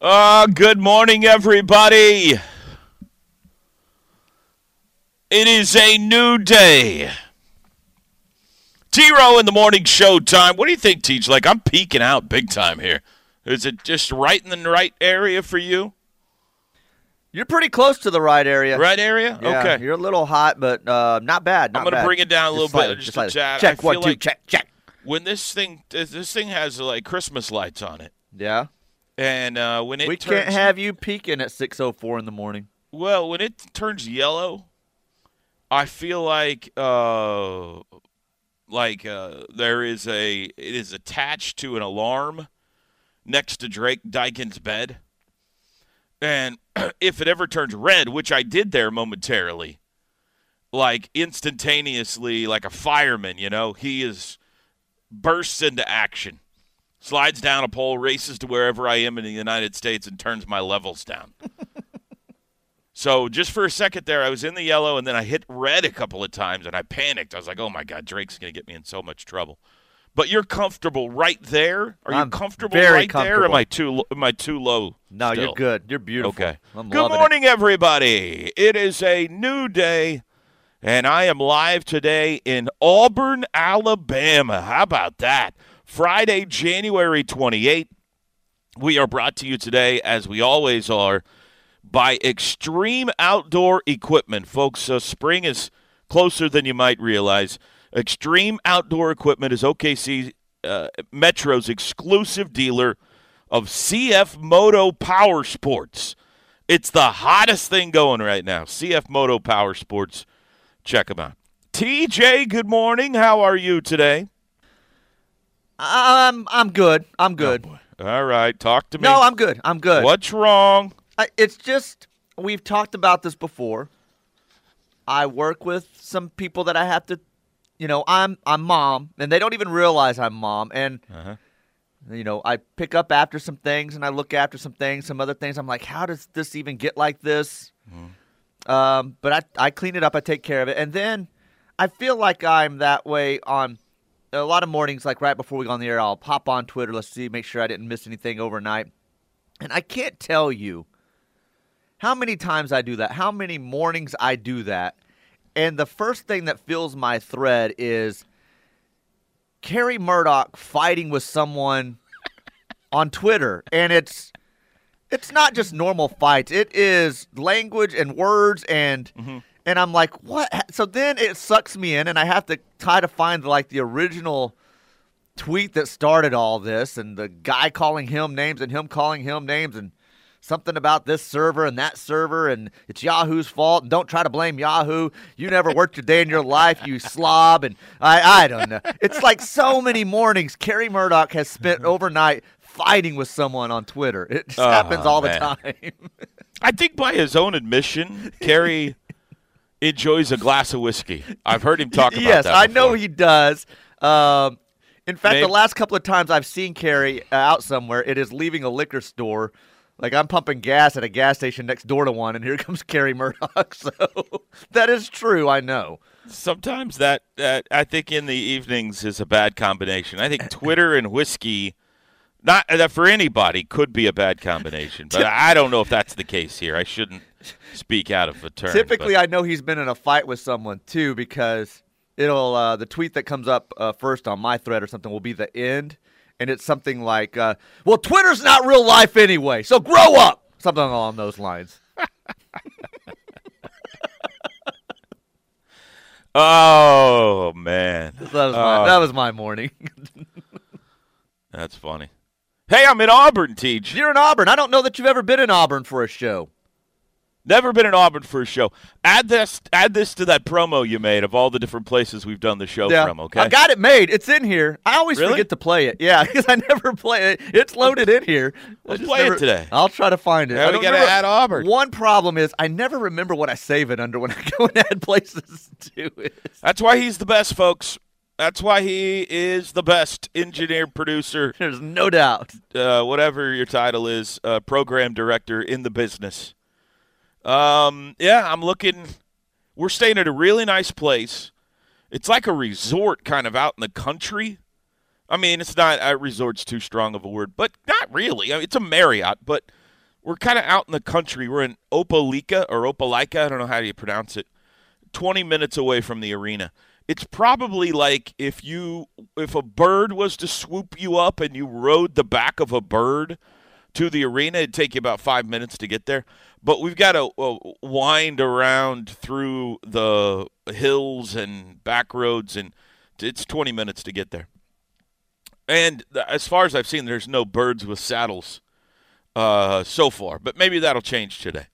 Uh, good morning, everybody. It is a new day. T Row in the morning show time. What do you think, Teach? Like, I'm peeking out big time here. Is it just right in the right area for you? You're pretty close to the right area. Right area? Yeah, okay. You're a little hot, but uh, not bad. Not I'm going to bring it down a little Just slightly, bit. Just, just a slightly. Check one, two, like check, check. When this thing, this thing has like Christmas lights on it, Yeah. And uh, when it we turns, can't have you peeking at 6:04 in the morning. Well, when it turns yellow, I feel like uh like uh there is a it is attached to an alarm next to Drake Dykin's bed. And if it ever turns red, which I did there momentarily, like instantaneously like a fireman, you know, he is bursts into action. Slides down a pole, races to wherever I am in the United States and turns my levels down. So just for a second there, I was in the yellow, and then I hit red a couple of times, and I panicked. I was like, "Oh my God, Drake's going to get me in so much trouble." But you're comfortable right there. Are I'm comfortable very right there? Or am. I too? Am I too low? No, still? you're good. You're beautiful. Okay. I'm Good morning, everybody. It is a new day, and I am live today in Auburn, Alabama. How about that? Friday, January 28th. We are brought to you today, as we always are, by Extreme Outdoor Equipment. Folks, uh, spring is closer than you might realize. Extreme Outdoor Equipment is OKC uh, Metro's exclusive dealer of CF Moto Power Sports. It's the hottest thing going right now. CF Moto Power Sports. Check them out. TJ, good morning. How are you today? I'm I'm good. I'm good. All right, talk to me. no, I'm good. I'm good. What's wrong? I, it's just we've talked about this before. I work with some people that I have to, you know, I'm I'm mom, and they don't even realize I'm mom, and Uh-huh. you know, I pick up after some things, and I look after some things, some other things. I'm like, how does this even get like this? Um, but I I clean it up, I take care of it, and then I feel like I'm that way on a lot of mornings. Like right before we go on the air, I'll pop on Twitter, let's see, make sure I didn't miss anything overnight, and I can't tell you how many times I do that, how many mornings I do that. And the first thing that fills my thread is Carrie Murdoch fighting with someone on Twitter. And it's it's not just normal fights. It is language and words and mm-hmm. And I'm like, what? So then it sucks me in and I have to try to find like the original tweet that started all this and the guy calling him names and him calling him names and something about this server and that server and it's Yahoo's fault and don't try to blame Yahoo. You never worked a day in your life, you slob and I I don't know. It's like so many mornings Kerry Murdoch has spent mm-hmm. overnight fighting with someone on Twitter. It just Oh, happens all man. the time. I think by his own admission, Kerry enjoys a glass of whiskey. I've heard him talk about yes, that. Yes, I know he does. Um, in fact, the last couple of times I've seen Carrie uh, out somewhere, it is leaving a liquor store. Like I'm pumping gas at a gas station next door to one, and here comes Carrie Murdoch. So that is true. I know. Sometimes that, that I think in the evenings is a bad combination. I think Twitter and whiskey, not that for anybody, could be a bad combination. But I don't know if that's the case here. I shouldn't speak out of a turn. Typically, but- I know he's been in a fight with someone too, because it'll uh, the tweet that comes up uh, first on my thread or something will be the end, and it's something like, uh, "Well, Twitter's not real life anyway, so grow up." Something along those lines. oh man, That was my, Uh, that was my morning. that's funny. Hey, I'm in Auburn, Teach. You're in Auburn. I don't know that you've ever been in Auburn for a show. Never been in Auburn for a show. Add this, add this to that promo you made of all the different places we've done the show from. Okay. I got it made. It's in here. I always Really? forget to play it. Yeah, because I never play it. It's loaded in here. Let's play it today. I'll try to find it. Yeah, I we gotta add Auburn. One problem is I never remember what I save it under when I go and add places to it. That's why he's the best, folks. That's why he is the best engineer, producer, There's no doubt. uh, whatever your title is, uh, program director in the business. Um, yeah, I'm looking. We're staying at a really nice place. It's like a resort kind of out in the country. I mean, it's not a resort's too strong of a word, but not really. I mean, it's a Marriott, but we're kind of out in the country. We're in Opelika or Opelika. I don't know how you pronounce it. 20 minutes away from the arena. It's probably like if you if a bird was to swoop you up and you rode the back of a bird to the arena, it'd take you about five minutes to get there. But we've got to uh, wind around through the hills and back roads, and it's 20 minutes to get there. And as far as I've seen, there's no birds with saddles uh, so far, but maybe that'll change today.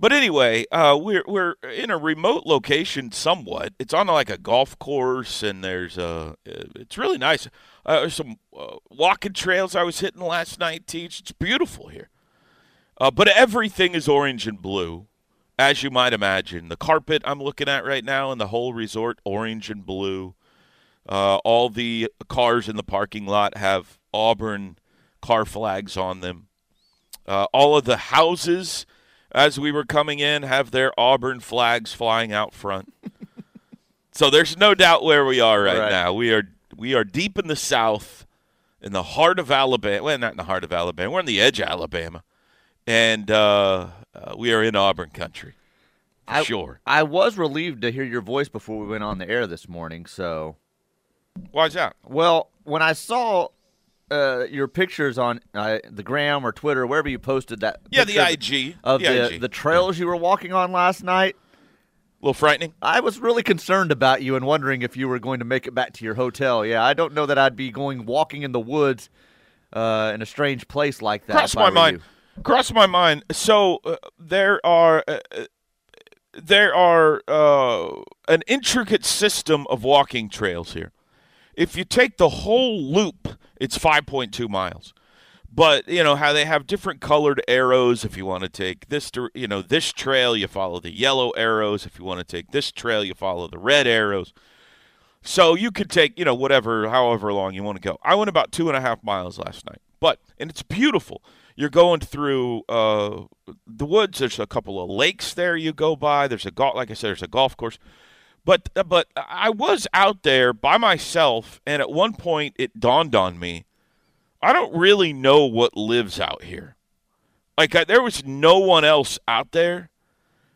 But anyway, uh, we're we're in a remote location, somewhat. It's on like a golf course, and there's a. It's really nice. Uh, some uh, walking trails I was hitting last night. Teach, it's beautiful here. Uh, but everything is orange and blue, as you might imagine. The carpet I'm looking at right now in the whole resort, orange and blue. Uh, all the cars in the parking lot have Auburn car flags on them. Uh, all of the houses as we were coming in have their Auburn flags flying out front. so there's no doubt where we are right, right, now. We are we are deep in the South, in the heart of Alabama. Well, not in the heart of Alabama. We're on the edge of Alabama, and uh, uh, we are in Auburn country. I, sure. I was relieved to hear your voice before we went on the air this morning. So, why's that? Well, when I saw uh, your pictures on uh, the gram or Twitter, wherever you posted that. Yeah, the IG of the, the, IG. the trails you were walking on last night. A little frightening. I was really concerned about you and wondering if you were going to make it back to your hotel. Yeah, I don't know that I'd be going walking in the woods uh, in a strange place like that. Cross my mind. You. Cross my mind. So uh, there are uh, uh, there are an intricate system of walking trails here. If you take the whole loop it's 5.2 miles. But, you know, how they have different colored arrows if you want to take this, you know, this trail, you follow the yellow arrows. If you want to take this trail, you follow the red arrows. So you could take, you know, whatever, however long you want to go. I went about two and a half miles last night, but, and it's beautiful. You're going through uh, the woods. There's a couple of lakes there you go by. There's a golf, like I said, there's a golf course. But uh, but I was out there by myself, and at one point it dawned on me, I don't really know what lives out here. Like I, there was no one else out there.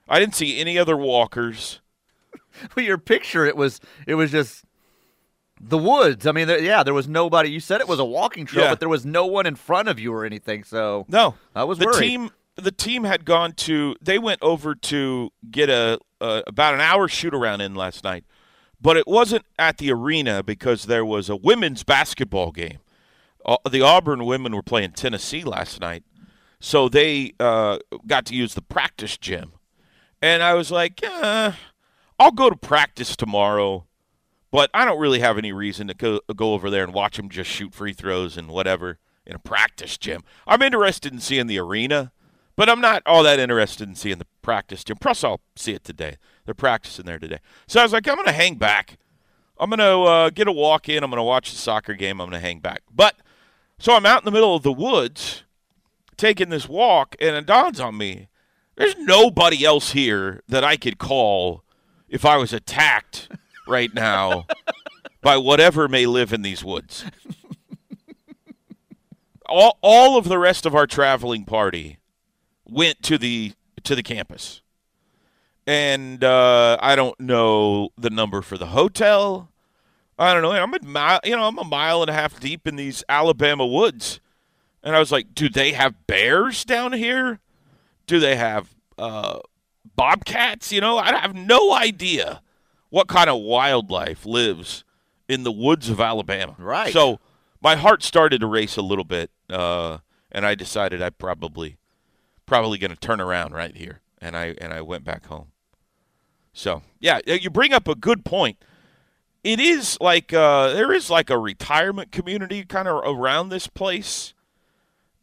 I didn't see any other walkers. well, your picture it was it was just the woods. I mean, there, yeah, there was nobody. You said it was a walking trail, yeah. but there was no one in front of you or anything. So no, I was the worried. team. The team had gone to. They went over to get a uh, about an hour shoot around in last night, but it wasn't at the arena because there was a women's basketball game. The Auburn women were playing Tennessee last night, so they uh, got to use the practice gym, and I was like, eh, I'll go to practice tomorrow. But I don't really have any reason to go, go over there and watch them just shoot free throws and whatever in a practice gym. I'm interested in seeing the arena but I'm not all that interested in seeing the practice gym. Plus, I'll see it today. They're practicing there today. So I was like, I'm to hang back. I'm going to uh, get a walk in. I'm going to watch the soccer game. I'm going to hang back. But so I'm out in the middle of the woods taking this walk, and it dawns on me there's nobody else here that I could call if I was attacked right now by whatever may live in these woods. all, all of the rest of our traveling party went to the to the campus, and uh, I don't know the number for the hotel. I don't know. I'm a mile, you know, I'm a mile and a half deep in these Alabama woods, and I was like, do they have bears down here? Do they have uh, bobcats? You know, I have no idea what kind of wildlife lives in the woods of Alabama. Right. So my heart started to race a little bit, uh, and I decided I probably probably going to turn around right here. And I and I went back home. So yeah, you bring up a good point. It is like uh, there is like a retirement community kind of around this place.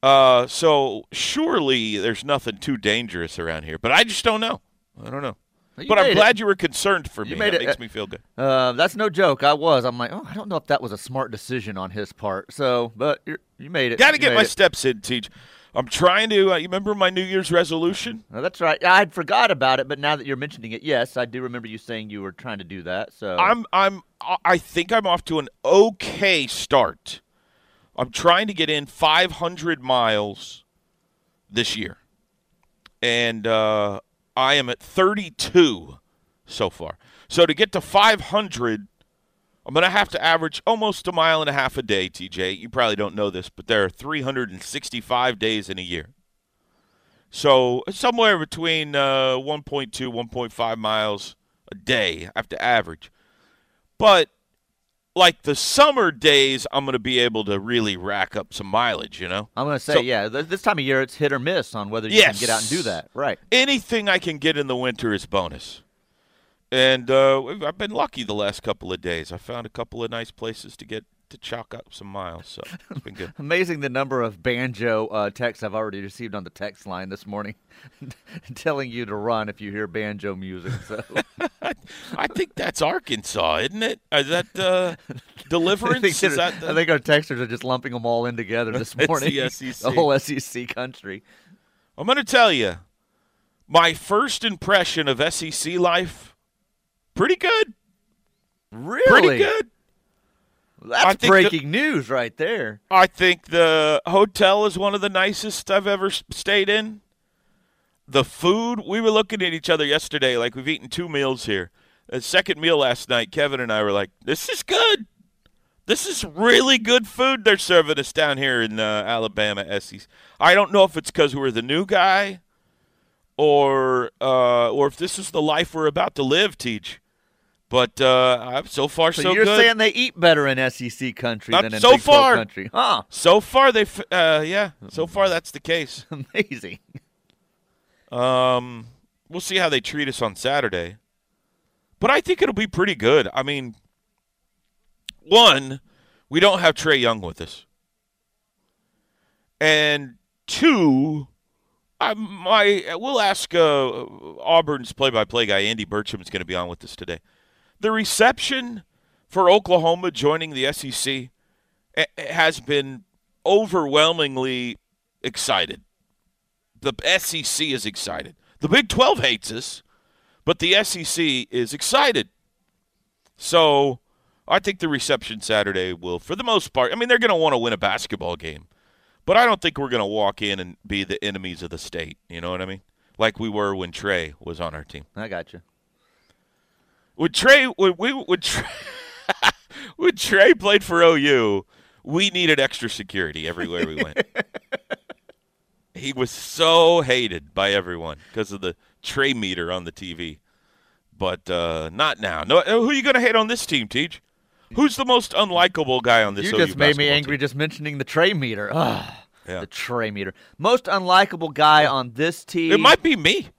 Uh, so surely there's nothing too dangerous around here, but I just don't know. I don't know. You but I'm glad it. you were concerned for you me. Made that it. makes me feel good. Uh, that's no joke. I was. I'm like, oh, I don't know if that was a smart decision on his part. So, but you made it. Got to get my it. steps in, Teach. I'm trying to. Uh, you remember my New Year's resolution? Oh, that's right. I had forgot about it, but now that you're mentioning it, yes, I do remember you saying you were trying to do that. So I'm. I'm. I think I'm off to an okay start. I'm trying to get in 500 miles this year, and uh, I am at 32 so far. So to get to 500, I'm going to have to average almost a mile and a half a day, TJ. You probably don't know this, but there are 365 days in a year. So somewhere between uh, 1.2, 1.5 miles a day I have to average. But like the summer days, I'm going to be able to really rack up some mileage, you know? I'm going to say, So- yeah, this time of year it's hit or miss on whether you Yes. can get out and do that. Right. anything I can get in the winter is bonus. And uh, I've been lucky the last couple of days. I found a couple of nice places to get to chalk up some miles, so it's been good. Amazing the number of banjo uh, texts I've already received on the text line this morning, telling you to run if you hear banjo music. So I think that's Arkansas, isn't it? Is that uh, I Deliverance? think, Is that the- I think our texters are just lumping them all in together this morning. the SEC. the whole SEC country. I'm going to tell you, my first impression of SEC life, pretty good. Really? Pretty good. That's think the- breaking news right there. I think the hotel is one of the nicest I've ever stayed in. The food, we were looking at each other yesterday, like we've eaten two meals here. The second meal last night, Kevin and I were like, this is good. This is really good food they're serving us down here in uh, Alabama, SEC. I don't know if it's because we're the new guy or uh, or if this is the life we're about to live, Teach. But uh, so far, So, so, you're good. saying they eat better in SEC country Not than in so Big 12 far. country? Huh? so far, they, uh, yeah, so far that's the case. Amazing. Um, we'll see how they treat us on Saturday, but I think it'll be pretty good. I mean, one, we don't have Trae Young with us, and two, I my we'll ask uh, Auburn's play-by-play guy Andy Burcham is going to be on with us today. The reception for Oklahoma joining the SEC eh, has been overwhelmingly excited the SEC is excited. The Big 12 hates us, but the SEC is excited. So I think the reception Saturday will, for the most part, I mean, they're going to want to win a basketball game, but I don't think we're going to walk in and be the enemies of the state. You know what I mean? Like we were when Trae was on our team. I got you. When Trae, when we, when Trae, when Trae played for OU, we needed extra security everywhere we went. he was so hated by everyone because of the Trae meter on the TV. But uh, not now. No, who are you going to hate on this team, Teach? Who's the most unlikable guy on this? You OU just made me angry just mentioning the Trae meter. Ugh, Yeah. The Trae meter. Most unlikable guy on this team. team? It might be me.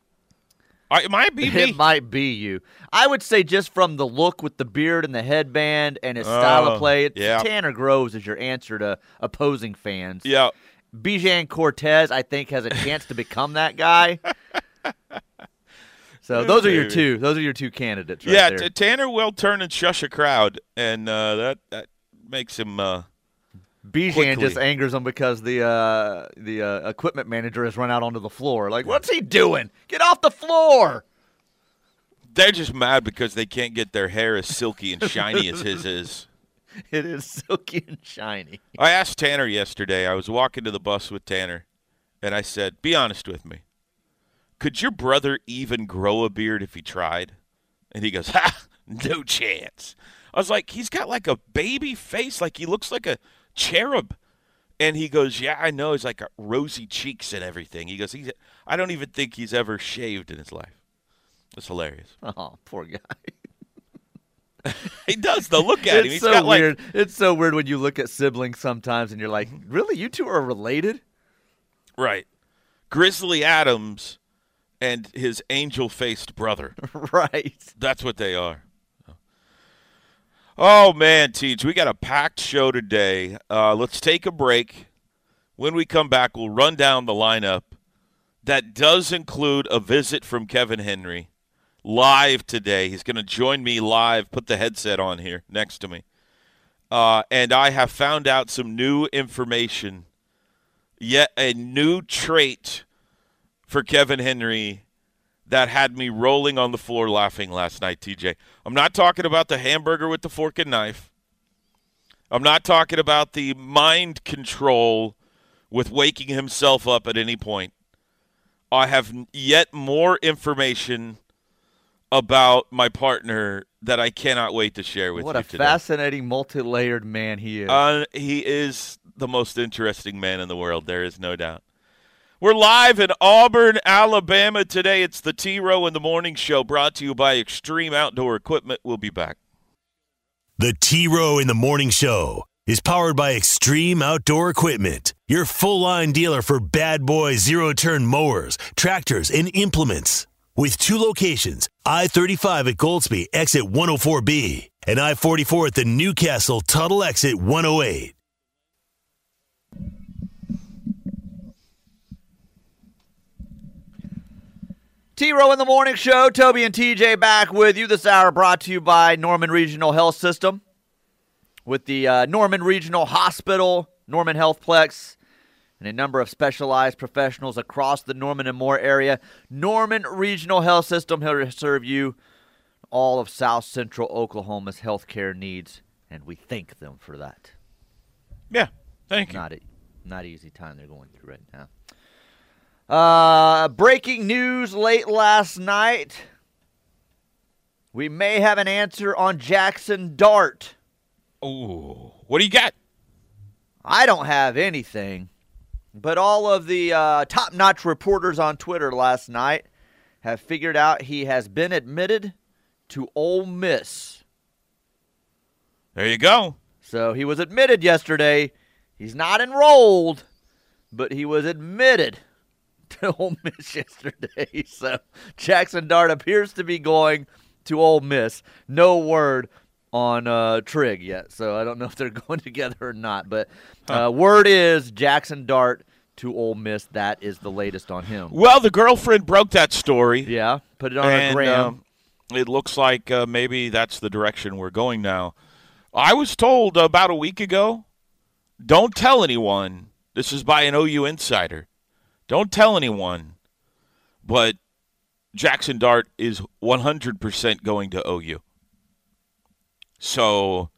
It might be me. It might be you. I would say just from the look with the beard and the headband and his style Oh, of play, it's yeah. Tanner Groves is your answer to opposing fans. yeah. Bijan Cortes, I think, has a chance to become that guy. So those are your two. Those are your two candidates. Right yeah, Tanner will turn and shush a crowd, and uh, that that makes him. Uh, Bijan quickly. just angers him because the uh, the uh, equipment manager has run out onto the floor. Like, what's he doing? Get off the floor! they're just mad because they can't get their hair as silky and shiny as his is. It is silky and shiny. I asked Tanner yesterday. I was walking to the bus with Tanner, and I said, "Be honest with me. Could your brother even grow a beard if he tried?" And he goes, "Ha, no chance." I was like, "He's got like a baby face, like he looks like a cherub." And he goes, "Yeah, I know. He's like uh, rosy cheeks and everything." He goes, he's, "I don't even think he's ever shaved in his life." It's hilarious. Oh, poor guy. He does though. Look at him. He's so got like. It's so weird when you look at siblings sometimes and you're like, mm-hmm. really, you two are related? Right. Grizzly Adams and his angel faced brother. right. That's what they are. Oh, man, Teach, we got a packed show today. Uh, let's take a break. When we come back, we'll run down the lineup. That does include a visit from Kevin Henry live today. He's going to join me live, put the headset on here next to me. Uh, and I have found out some new information, yet a new trait for Kevin Henry that had me rolling on the floor laughing last night, TJ. I'm not talking about the hamburger with the fork and knife. I'm not talking about the mind control with waking himself up at any point. I have yet more information about my partner that I cannot wait to share with what you What a today. fascinating, multi-layered man he is. Uh, he is the most interesting man in the world. There is no doubt. We're live in Auburn, Alabama today. It's the T Row in the Morning Show brought to you by Extreme Outdoor Equipment. We'll be back. The T Row in the Morning Show is powered by Extreme Outdoor Equipment, your full line dealer for bad boy zero turn mowers, tractors, and implements. With two locations I 35 at Goldsby, exit 104B, and I 44 at the Newcastle Tuttle exit 108. T Row in the Morning Show. Toby and TJ back with you this hour, brought to you by Norman Regional Health System with the uh, Norman Regional Hospital, Norman Healthplex, and a number of specialized professionals across the Norman and Moore area. Norman Regional Health System here to serve you all of South Central Oklahoma's healthcare needs, and we thank them for that. Yeah, thank you. Not a not easy time they're going through right now. Uh, breaking news late last night. We may have an answer on Jackson Dart. Ooh, what do you got? I don't have anything, but all of the uh, top notch reporters on Twitter last night have figured out he has been admitted to Ole Miss. There you go. So he was admitted yesterday. He's not enrolled, but he was admitted to Ole Miss yesterday. So Jackson Dart appears to be going to Ole Miss. No word on uh, Trig yet, so I don't know if they're going together or not. But uh, word is Jackson Dart to Ole Miss. That is the latest on him. Well, the girlfriend broke that story. Yeah, put it on a and gram. um, it looks like uh, maybe that's the direction we're going now. I was told about a week ago, don't tell anyone. This is by an OU insider. Don't tell anyone, but Jackson Dart is 100% going to OU. So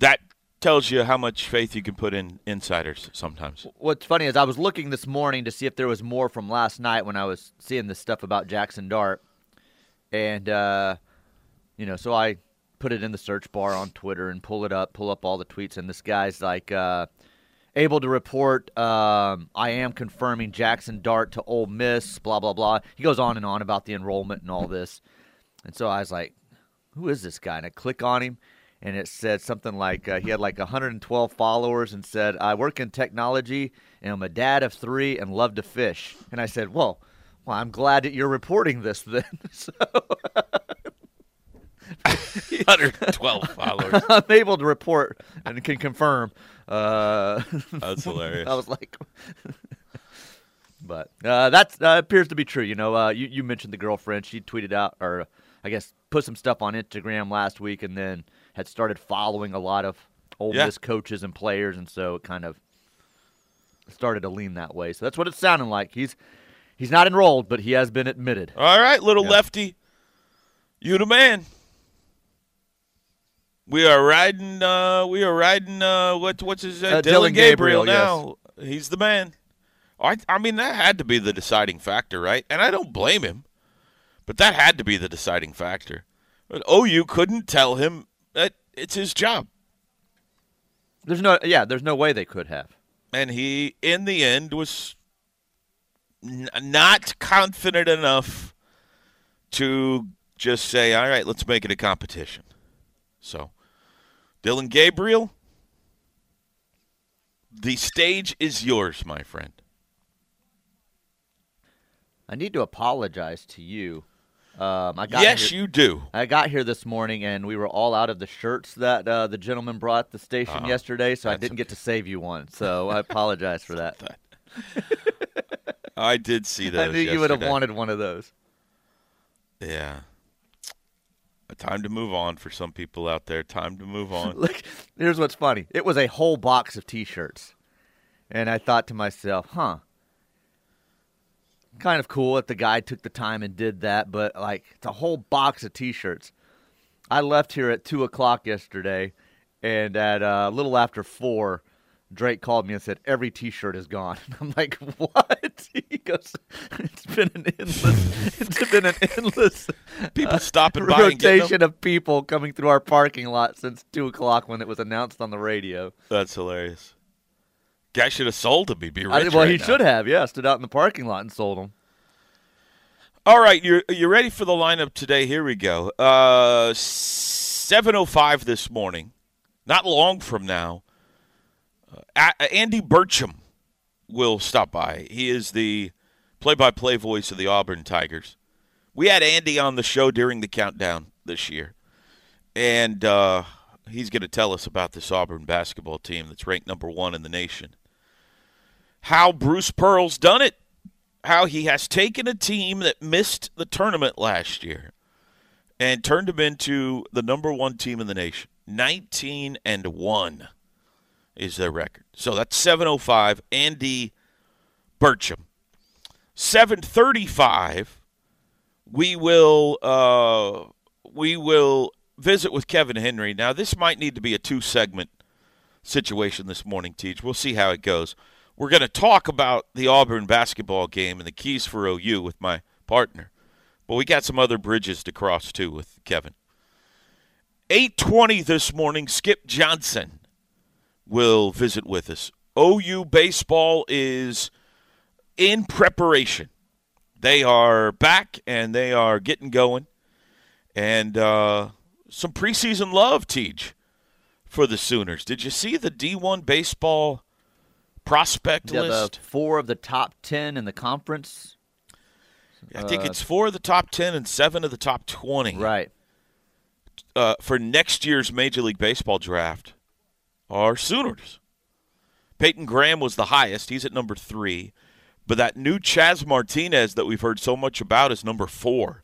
that tells you how much faith you can put in insiders sometimes. What's funny is I was looking this morning to see if there was more from last night when I was seeing this stuff about Jackson Dart, and uh, you know, so I put it in the search bar on Twitter and pull it up, pull up all the tweets, and this guy's like uh, able to report, um, I am confirming Jackson Dart to Ole Miss, blah blah blah. He goes on and on about the enrollment and all this, and so I was like, who is this guy? And I click on him, and it said something like uh, he had like 112 followers and said, I work in technology and I'm a dad of three and love to fish. And I said, well, well, I'm glad that you're reporting this then. so 112 followers. I'm able to report and can confirm. Uh, That's hilarious. I was like, but uh, that uh, appears to be true. You know, uh, you, you mentioned the girlfriend. She tweeted out, or I guess put some stuff on Instagram last week, and then had started following a lot of Ole Yeah. Miss coaches and players, and so it kind of started to lean that way. So that's what it's sounding like. He's he's not enrolled, but he has been admitted. All right, little Yeah. lefty. You the man. We are riding uh we are riding uh what what's his uh, Dillon, Dillon Gabriel, Gabriel, now. He's the man. I I mean that had to be the deciding factor, right? And I don't blame him. But that had to be the deciding factor. But OU couldn't tell him that it's his job. There's no, yeah, there's no way they could have. and he in the end was n- not confident enough to just say all right let's make it a competition so dillon gabriel the stage is yours my friend I need to apologize to you. Um, I got yes here, you do I got here this morning and we were all out of the shirts that uh, the gentleman brought the station Oh, yesterday, so I didn't get to save you one. So I apologize for that. i did see that. I knew you would have wanted one of those. yeah time to move on for some people out there time to move on Look, here's what's funny. It was a whole box of T-shirts, and I thought to myself, "Huh, kind of cool that the guy took the time and did that." But like, it's a whole box of T-shirts. I left here at two o'clock yesterday, and at uh, a little after four, Drake called me and said every T-shirt is gone. I'm like, "What?" He goes, "It's been an endless. It's been an endless People stopping by and rotation of people coming through our parking lot since two o'clock when it was announced on the radio. That's hilarious. Guy should have sold them. He'd be rich I, well, right he now. should have. Yeah, stood out in the parking lot and sold them. All right, you're you ready for the lineup today? Here we go. Uh, seven oh five this morning, not long from now. Uh, Andy Burcham will stop by. He is the play-by-play voice of the Auburn Tigers. We had Andy on the show during the countdown this year, and uh, he's going to tell us about this Auburn basketball team that's ranked number one in the nation. How Bruce Pearl's done it how he has taken a team that missed the tournament last year and turned them into the number one team in the nation. 19 and 1 is their record. So that's 705 Andy Burcham. 735 we will uh, we will visit with Kevin Henry. Now this might need to be a two segment situation this morning, Teach. We'll see how it goes. We're going to talk about the Auburn basketball game and the keys for OU with my partner. But we got some other bridges to cross too with Kevin. 8:20 this morning, Skip Johnson will visit with us. OU baseball is in preparation. They are back and they are getting going. And uh, some preseason love, Teach, for the Sooners. Did you see the D1 baseball prospect Yeah, list? four of the top ten in the conference. I think uh, it's four of the top 10 and seven of the top 20 Right. uh, for next year's Major League Baseball draft are Sooners. Peyton Graham was the highest. He's at number three. But that new Chazz Martinez that we've heard so much about is number four.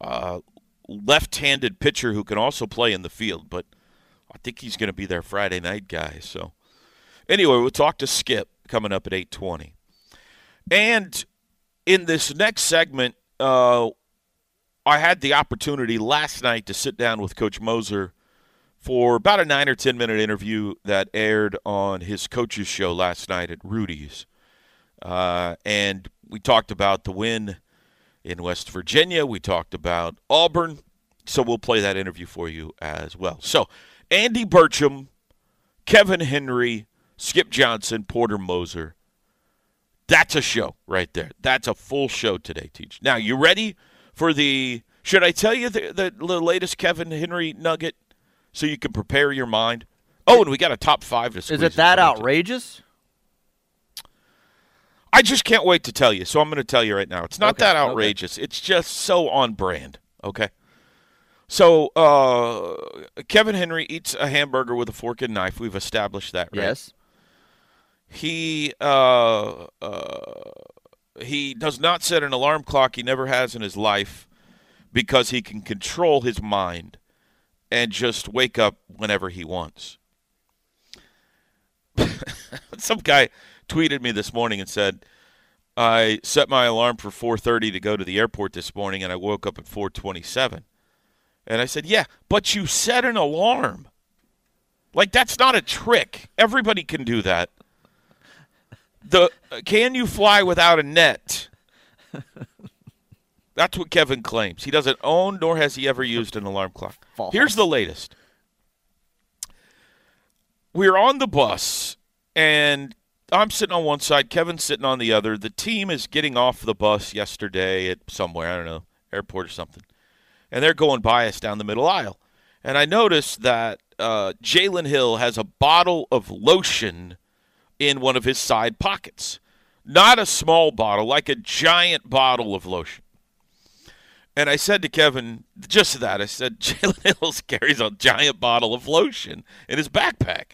Uh, left handed pitcher who can also play in the field. But I think he's going to be their Friday night guy. So, anyway, we'll talk to Skip coming up at 820. And in this next segment, uh, I had the opportunity last night to sit down with Coach Moser for about a nine or ten minute interview that aired on his coach's show last night at Rudy's. Uh, and we talked about the win in West Virginia. We talked about Auburn. So we'll play that interview for you as well. So Andy Burcham, Kevin Henry, Skip Johnson, Porter Moser. That's a show right there. That's a full show today, Teach. Now, you ready for the. Should I tell you the, the, the latest Kevin Henry nugget so you can prepare your mind? Oh, and we got a top five to Is it that for you, too. outrageous? I just can't wait to tell you. So I'm going to tell you right now. It's not Okay, that okay. outrageous. It's just so on brand. Okay. So uh, Kevin Henry eats a hamburger with a fork and knife. We've established that, right? Yes. He uh, uh, he does not set an alarm clock. He never has in his life because he can control his mind and just wake up whenever he wants. Some guy tweeted me this morning and said, "I set my alarm for 4:30 to go to the airport this morning, and I woke up at 4:27." And I said, "Yeah, but you set an alarm. Like that's not a trick. Everybody can do that." The uh, can you fly without a net? That's what Kevin claims. He doesn't own nor has he ever used an alarm clock. False. Here's the latest. We're on the bus and I'm sitting on one side, Kevin's sitting on the other. The team is getting off the bus yesterday at somewhere, I don't know, airport or something. And they're going by us down the middle aisle. And I noticed that uh, Jalen Hill has a bottle of lotion in one of his side pockets. Not a small bottle, like a giant bottle of lotion. And I said to Kevin, just that, I said, Jalen Hills carries a giant bottle of lotion in his backpack.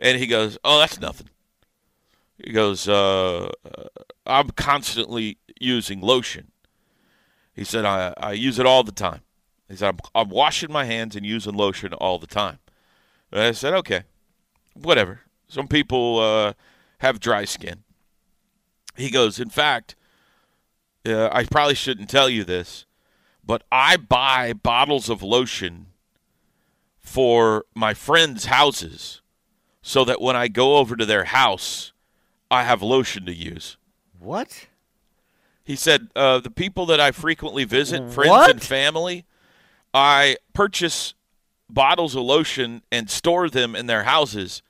And he goes, Oh, that's nothing. He goes, uh, I'm constantly using lotion. He said, I, I use it all the time. He said, I'm, I'm washing my hands and using lotion all the time. And I said, okay, whatever. Some people uh, have dry skin. He goes, in fact, uh, I probably shouldn't tell you this, but I buy bottles of lotion for my friends' houses so that when I go over to their house, I have lotion to use. What? He said uh, the people that I frequently visit, friends What? and family, I purchase bottles of lotion and store them in their houses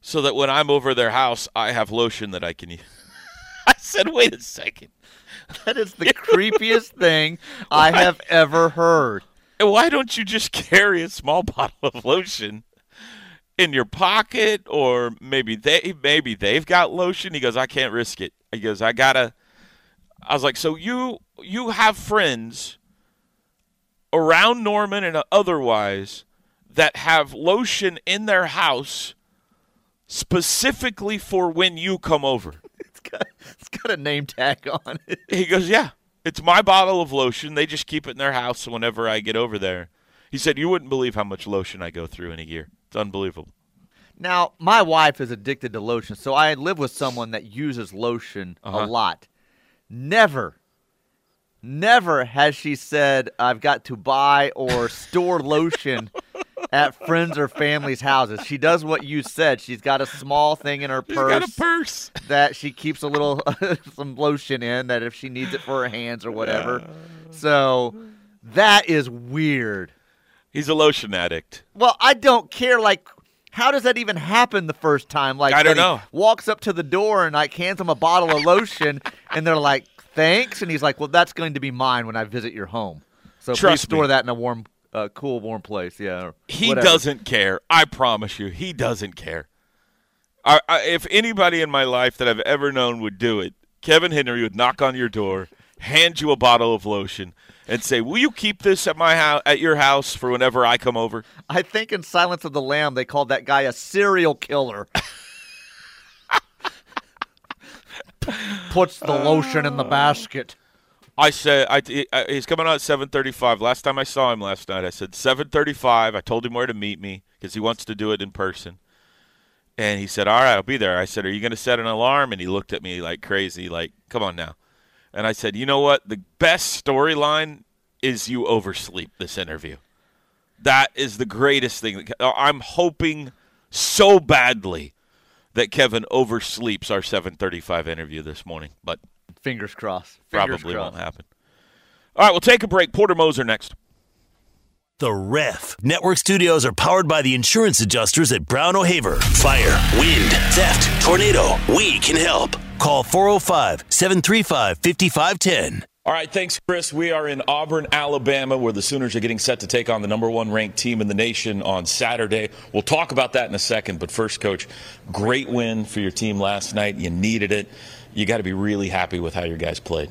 so that when I'm over their house, I have lotion that I can use. I said, wait a second. That is the creepiest thing I have ever heard. Why don't you just carry a small bottle of lotion in your pocket, or maybe they maybe they've got lotion? He goes, I can't risk it. He goes, I gotta. I was like, so you you have friends around Norman and otherwise that have lotion in their house specifically for when you come over. It's got, it's got a name tag on it. He goes, Yeah, it's my bottle of lotion. They just keep it in their house whenever I get over there. He said, You wouldn't believe how much lotion I go through in a year. It's unbelievable. Now, my wife is addicted to lotion, so I live with someone that uses lotion Uh-huh. a lot. Never, never has she said, I've got to buy or store lotion at friends or family's houses. She does what you said. She's got a small thing in her purse got a purse. that she keeps a little some lotion in that if she needs it for her hands or whatever. So that is weird. He's a lotion addict. Well, I don't care. Like, how does that even happen the first time? Like, I don't know. Walks up to the door and like hands him a bottle of lotion, and they're like, "Thanks," and he's like, "Well, that's going to be mine when I visit your home. So please store me. that in a warm, uh, cool, warm place." Yeah. He whatever. doesn't care. I promise you, he doesn't care. I, I, if anybody in my life that I've ever known would do it, Kevin Henry would knock on your door, hand you a bottle of lotion, and say, "Will you keep this at my house, at your house, for whenever I come over?" I think in Silence of the Lamb they called that guy a serial killer. Puts the lotion in the basket. I said I, I- uh, he's coming out at 7:35. Last time I saw him last night, I said 7:35. I told him where to meet me because he wants to do it in person. And he said, "All right, I'll be there." I said, "Are you going to set an alarm?" And he looked at me like crazy, like, "Come on now." And I said, "You know what? The best storyline is you oversleep this interview. That is the greatest thing. I'm hoping so badly that Kevin oversleeps our 7:35 interview this morning, but Fingers crossed. Fingers probably crossed. won't happen. All right, we'll take a break. Porter Moser next. The Ref. Network studios are powered by the insurance adjusters at Brown O'Haver. Fire, wind, theft, tornado. We can help. Call 405 735 5510. All right, thanks, Chris. We are in Auburn, Alabama, where the Sooners are getting set to take on the number one ranked team in the nation on Saturday. We'll talk about that in a second. But first, Coach, great win for your team last night. You needed it. You got to be really happy with how your guys played.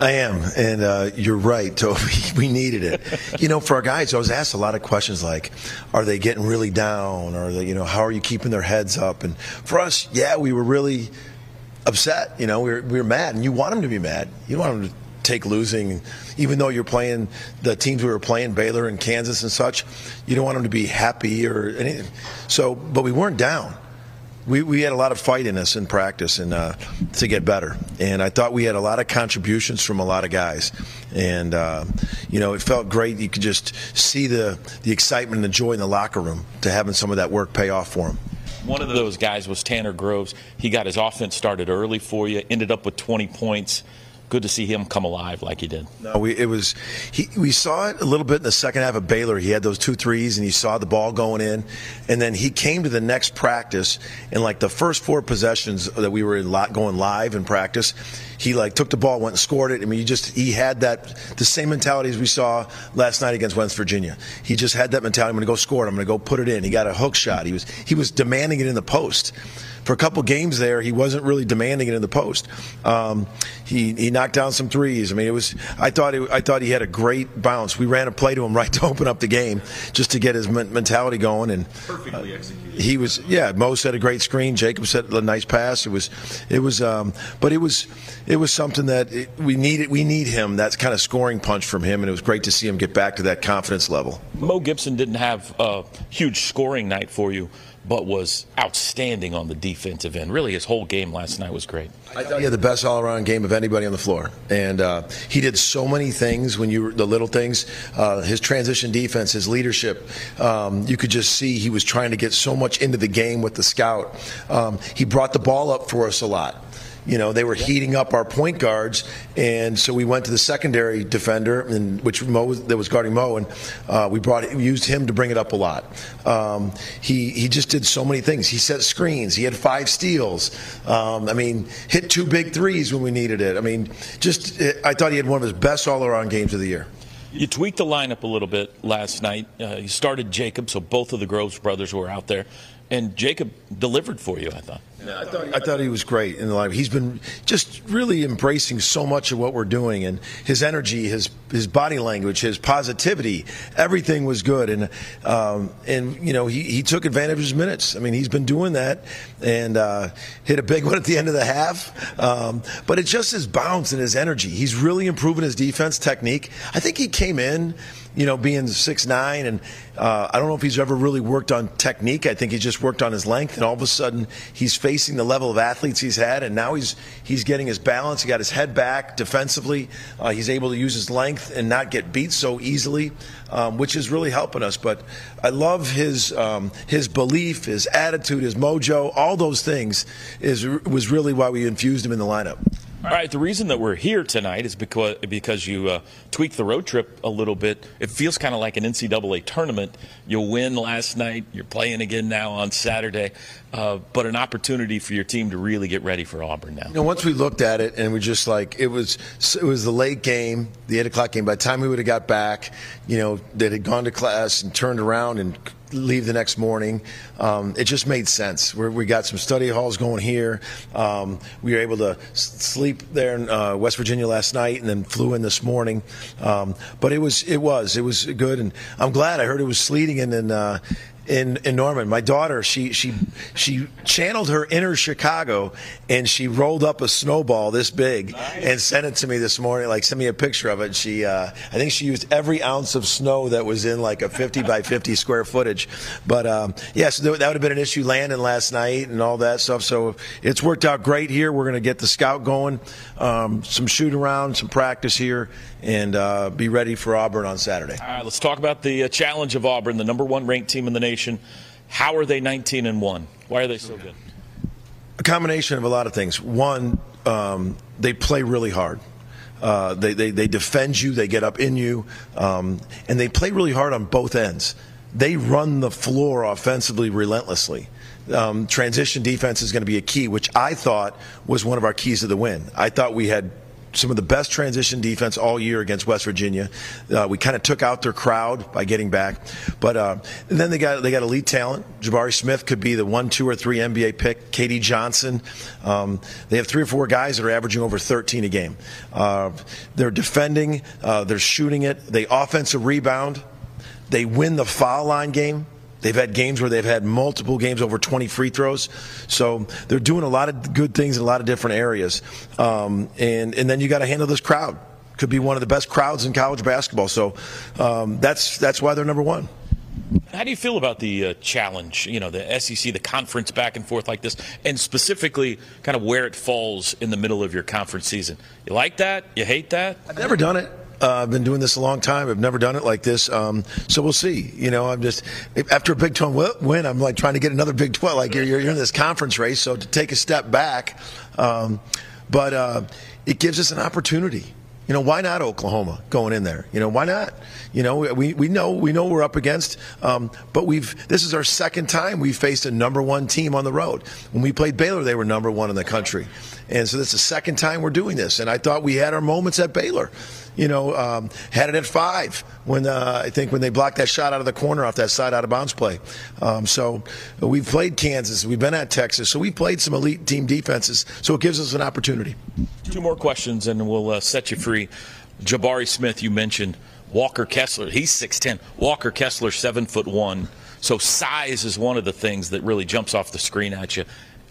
I am, and uh, you're right, Toby. We needed it. You know, for our guys, I was asked a lot of questions like, "Are they getting really down? Or you know, how are you keeping their heads up?" And for us, yeah, we were really upset. You know, we were, we were mad, and you want them to be mad. You want them to take losing, even though you're playing the teams we were playing, Baylor and Kansas and such. You don't want them to be happy or anything. So, but we weren't down we, we had a lot of fight in us in practice and uh, to get better. And I thought we had a lot of contributions from a lot of guys. And, uh, you know, it felt great. You could just see the, the excitement and the joy in the locker room to having some of that work pay off for them. One of those guys was Tanner Groves. He got his offense started early for you, ended up with 20 points. Good to see him come alive like he did. No, we, it was he, we saw it a little bit in the second half of Baylor. He had those two threes, and he saw the ball going in, and then he came to the next practice, and like the first four possessions that we were in going live in practice, he like took the ball, went and scored it. I mean, he just he had that the same mentality as we saw last night against West Virginia. He just had that mentality. I'm going to go score it. I'm going to go put it in. He got a hook shot. He was he was demanding it in the post for a couple games there, he wasn't really demanding it in the post. Um, he he knocked down some threes. I mean, it was. I thought it, I thought he had a great bounce. We ran a play to him right to open up the game, just to get his men- mentality going. And perfectly executed. He was. Yeah, Mo set a great screen. Jacob set a nice pass. It was. It was. Um, but it was. It was something that it, we needed. We need him. That kind of scoring punch from him, and it was great to see him get back to that confidence level. Mo Gibson didn't have a huge scoring night for you, but was outstanding on the defensive end. Really, his whole game last night was great. I thought he had the best all-around game of anybody on the floor, and uh, he did so many things. When you the little things, uh, his transition defense, his leadership, um, you could just see he was trying to get so much into the game with the scout. Um, he brought the ball up for us a lot. You know, they were heating up our point guards, and so we went to the secondary defender, and which Mo was, that was guarding Mo, and uh, we brought we used him to bring it up a lot. Um, he he just did so many things. He set screens. He had five steals. Um, I mean, hit two big threes when we needed it. I mean, just I thought he had one of his best all-around games of the year. You tweaked the lineup a little bit last night. Uh, you started Jacob, so both of the Groves brothers were out there, and Jacob delivered for you. I thought. I thought, I thought he was great in the lineup. He's been just really embracing so much of what we're doing, and his energy, his his body language, his positivity, everything was good. And um, and you know he, he took advantage of his minutes. I mean he's been doing that, and uh, hit a big one at the end of the half. Um, but it's just his bounce and his energy. He's really improving his defense technique. I think he came in you know, being six nine, and uh, I don't know if he's ever really worked on technique. I think he just worked on his length, and all of a sudden he's facing the level of athletes he's had, and now he's he's getting his balance. He got his head back defensively. Uh, he's able to use his length and not get beat so easily, um, which is really helping us. But I love his um, his belief, his attitude, his mojo. All those things is was really why we infused him in the lineup. All right, the reason that we're here tonight is because because you uh, tweaked the road trip a little bit. It feels kind of like an NCAA tournament. You win last night. You're playing again now on Saturday, uh, but an opportunity for your team to really get ready for Auburn now. You know, once we looked at it and we just like it was it was the late game, the eight o'clock game. By the time we would have got back, you know, that had gone to class and turned around and leave the next morning. Um, it just made sense. We're, we got some study halls going here. Um, we were able to sleep there in uh, West Virginia last night and then flew in this morning. Um, but it was it was it was good, and I'm glad. I heard it was sleeting and then. Uh, in, in Norman. My daughter, she she she channeled her inner Chicago, and she rolled up a snowball this big nice. and sent it to me this morning. Like sent me a picture of it. She uh, I think she used every ounce of snow that was in like a 50 by 50 square footage. But um, yes, yeah, so that would have been an issue landing last night and all that stuff. So it's worked out great here. We're going to get the scout going, um, some shoot around, some practice here, and uh, be ready for Auburn on Saturday. All right, let's talk about the uh, challenge of Auburn, the number one ranked team in the nation. How are they 19 and one? Why are they so good? A combination of a lot of things. One, um, they play really hard. Uh, they, they, they defend you, they get up in you, um, and they play really hard on both ends. They run the floor offensively relentlessly. Um, transition defense is going to be a key, which I thought was one of our keys to the win. I thought we had some of the best transition defense all year against West Virginia. Uh, we kind of took out their crowd by getting back, but uh, then they got they got elite talent. Jabari Smith could be the one, two, or three NBA pick. KD Johnson. Um, they have three or four guys that are averaging over 13 a game. Uh, they're defending. Uh, they're shooting it. They offensive rebound. They win the foul line game. They've had games where they've had multiple games over 20 free throws. So they're doing a lot of good things in a lot of different areas. Um, and, and then you got to handle this crowd. Could be one of the best crowds in college basketball. So um, that's, that's why they're number one. How do you feel about the uh, challenge, you know, the SEC, the conference back and forth like this, and specifically kind of where it falls in the middle of your conference season? You like that? You hate that? I've never done it. Uh, I've been doing this a long time. I've never done it like this. Um, so we'll see. You know, I'm just after a Big 12 win, I'm like trying to get another Big 12. Like you're, you're in this conference race, so to take a step back, um, but uh, it gives us an opportunity. You know, why not Oklahoma going in there? You know, why not? You know, we, we know we know we're up against, um, but we've this is our second time we faced a number one team on the road. When we played Baylor, they were number one in the country, and so this is the second time we're doing this. And I thought we had our moments at Baylor you know, um, had it at five when uh, I think when they blocked that shot out of the corner off that side out of bounds play. Um, so we've played Kansas, we've been at Texas, so we played some elite team defenses. So it gives us an opportunity. Two more questions, and we'll uh, set you free. Jabari Smith, you mentioned Walker Kessler. He's six ten. Walker Kessler, seven foot one. So size is one of the things that really jumps off the screen at you.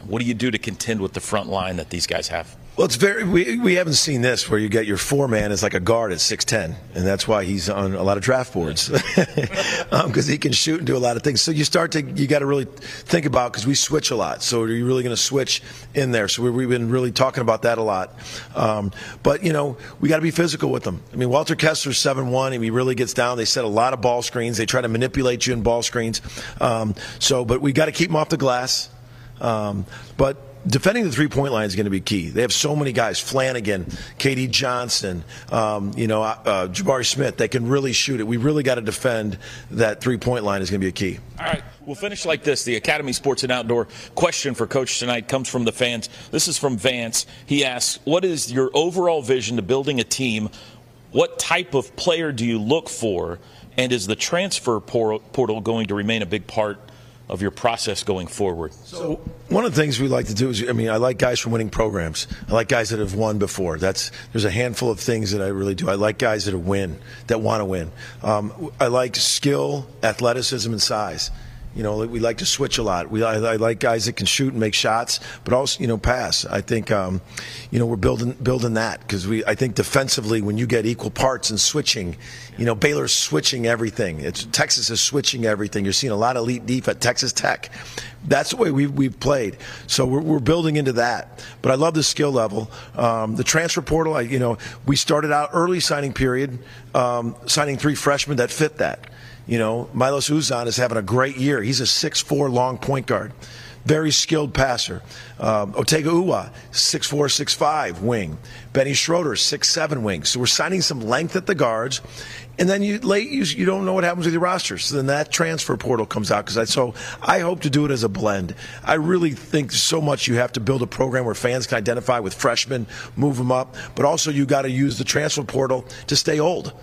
What do you do to contend with the front line that these guys have? Well, it's very. We, we haven't seen this where you get your four man is like a guard at six ten, and that's why he's on a lot of draft boards because um, he can shoot and do a lot of things. So you start to you got to really think about because we switch a lot. So are you really going to switch in there? So we, have been really talking about that a lot. Um, but you know we got to be physical with them. I mean Walker Kessler's seven one, and he really gets down. They set a lot of ball screens. They try to manipulate you in ball screens. Um, so, but we got to keep them off the glass. Um, but defending the three point line is going to be key. They have so many guys Flanigan, KD Johnson, um, you know, uh, uh, Jabari Smith. They can really shoot it. We really got to defend that three point line is going to be a key. All right, we'll finish like this. The Academy Sports and Outdoor question for Coach tonight comes from the fans. This is from Vance. He asks, What is your overall vision to building a team? What type of player do you look for? And is the transfer portal going to remain a big part of your process going forward? So one of the things we like to do is, I mean, I like guys from winning programs. I like guys that have won before. That's there's a handful of things that I really do. I like guys that win, that want to win. Um, I like skill, athleticism, and size. You know, we like to switch a lot. We I, I, like guys that can shoot and make shots, but also you know pass. I think um, you know we're building building that because we I think defensively when you get equal parts and switching, you know Baylor's switching everything. It's Texas is switching everything. You're seeing a lot of elite at Texas Tech. That's the way we've, we've played. So we're, we're building into that. But I love the skill level. Um, the transfer portal, I, you know, we started out early signing period, um, signing three freshmen that fit that. You know, Milos Uzan is having a great year. He's a six-four long point guard. Very skilled passer. Um, Otega Oweh, 6'4, 6'5 wing. Benny Schroeder, six-seven wing. So we're signing some length at the guards. And then you late you, you don't know what happens with your roster. So then that transfer portal comes out because I so I hope to do it as a blend. I really think so much you have to build a program where fans can identify with freshmen, move them up, but also you got to use the transfer portal to stay old,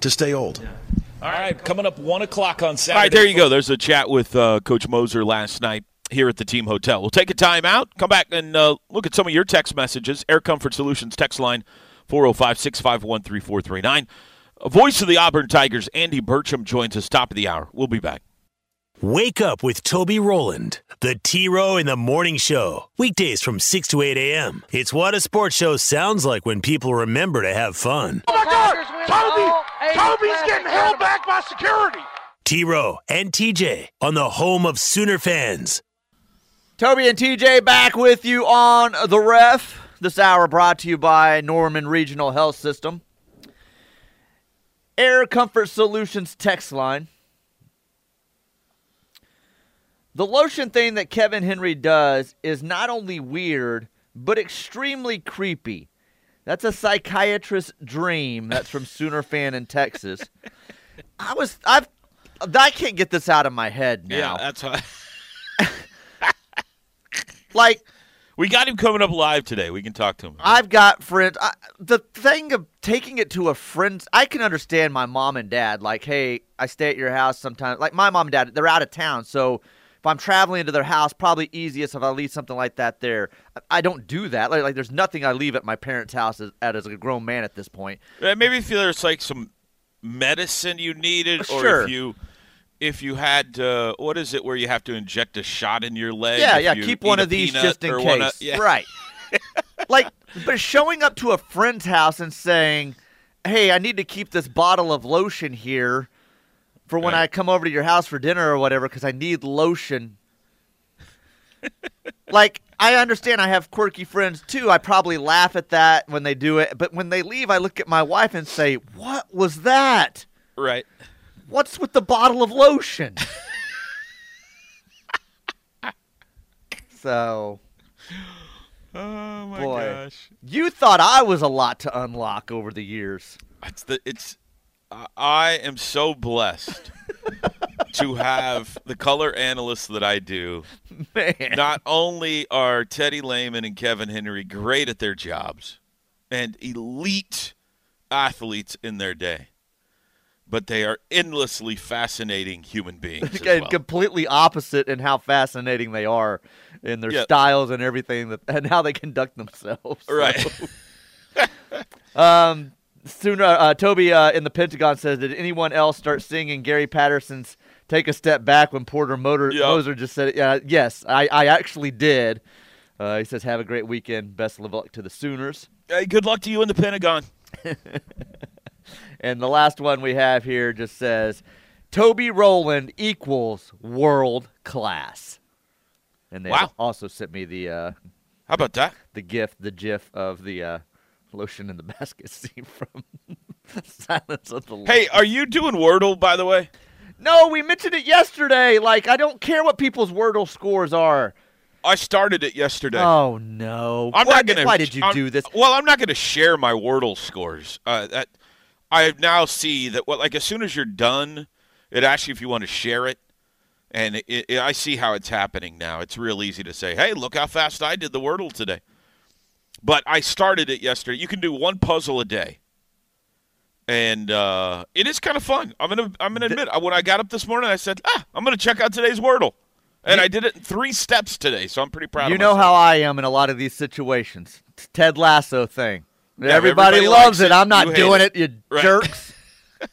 to stay old. Yeah. All right, coming up 1 o'clock on Saturday. All right, there you go. There's a chat with uh, Coach Moser last night here at the team hotel. We'll take a time out, come back and uh, look at some of your text messages. Air Comfort Solutions text line 405 651 3439. Voice of the Auburn Tigers, Andy Burcham, joins us top of the hour. We'll be back. Wake up with Toby Rowland, the T Row in the Morning Show. Weekdays from 6 to 8 a.m. It's what a sports show sounds like when people remember to have fun. Oh my God! Toby! Toby's getting held back by security! T Row and TJ on the home of Sooner fans. Toby and TJ back with you on the ref. This hour brought to you by Norman Regional Health System. Air Comfort Solutions text line the lotion thing that Kevin Henry does is not only weird, but extremely creepy. That's a psychiatrist's dream. That's from Sooner fan in Texas. I was I've I can't get this out of my head now. Yeah, that's why. like we got him coming up live today. We can talk to him. I've got friends. I, the thing of taking it to a friend's, I can understand my mom and dad. Like, hey, I stay at your house sometimes. Like my mom and dad, they're out of town, so I'm traveling to their house, probably easiest if I leave something like that there. I don't do that. Like, like there's nothing I leave at my parents' house as, as a grown man at this point. Maybe if there's like some medicine you needed, or sure. if you if you had uh, what is it where you have to inject a shot in your leg? Yeah, yeah. Keep one of these just in case. Of, yeah. Right. like, but showing up to a friend's house and saying, "Hey, I need to keep this bottle of lotion here." For when right. I come over to your house for dinner or whatever because I need lotion. like I understand I have quirky friends too. I probably laugh at that when they do it, but when they leave, I look at my wife and say, "What was that?" Right. What's with the bottle of lotion? so. Oh my boy, gosh! You thought I was a lot to unlock over the years. It's the it's I am so blessed to have the color analysts that I do. Man. Not only are Teddy Lehman and Kevin Henry great at their jobs and elite athletes in their day, but they are endlessly fascinating human beings. and well. completely opposite in how fascinating they are in their styles and everything that, and how they conduct themselves. Right. um, Sooner, uh, Toby uh, in the Pentagon says, did anyone else start singing Gary Patterson's "Take a Step Back" when Porter Motor- yep. Moser just said it? Yeah, yes, I, I actually did. Uh, he says, "Have a great weekend. Best of luck to the Sooners." Hey, good luck to you in the Pentagon. and the last one we have here just says, "Toby Rowland equals world class." And they wow. also sent me the. Uh, How about that? The gift, the GIF of the uh, lotion in the basket scene from the Silence of the Lambs. Hey, are you doing Wordle, by the way? No, we mentioned it yesterday. Like, I don't care what people's Wordle scores are. I started it yesterday. Oh no! I'm why, not gonna. Why did you I'm- do this? Well, I'm not gonna share my Wordle scores. Uh, that I now see that. What like as soon as you're done, it asks you if you want to share it, and it, it, I see how it's happening now. It's real easy to say, "Hey, look how fast I did the Wordle today." But I started it yesterday. You can do one puzzle a day, and uh, it is kind of fun. I'm gonna I'm gonna admit when I got up this morning, I said, "Ah, I'm gonna check out today's Wordle." And I did it in three steps today, so I'm pretty proud You know how I am in a lot of these situations. Ted Lasso thing. Yeah, everybody, everybody loves it. it. I'm not doing it. it, you Right. jerks.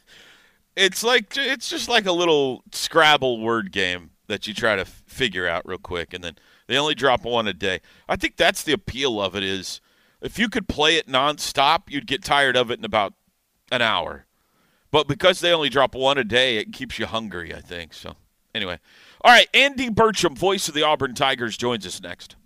It's like it's just like a little Scrabble word game that you try to f- figure out real quick, and then they only drop one a day. I think that's the appeal of it. Is if you could play it nonstop, you'd get tired of it in about an hour. But because they only drop one a day, it keeps you hungry. I think so. Anyway, all right. Andy Burcham, voice of the Auburn Tigers, joins us next.